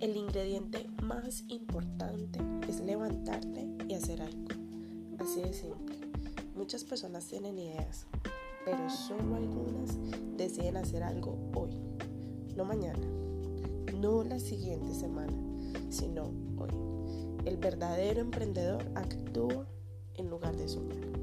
El ingrediente más importante es levantarte y hacer algo. Así de simple. Muchas personas tienen ideas, pero solo algunas deciden hacer algo hoy, no mañana, no la siguiente semana, sino hoy. El verdadero emprendedor actúa en lugar de soñar.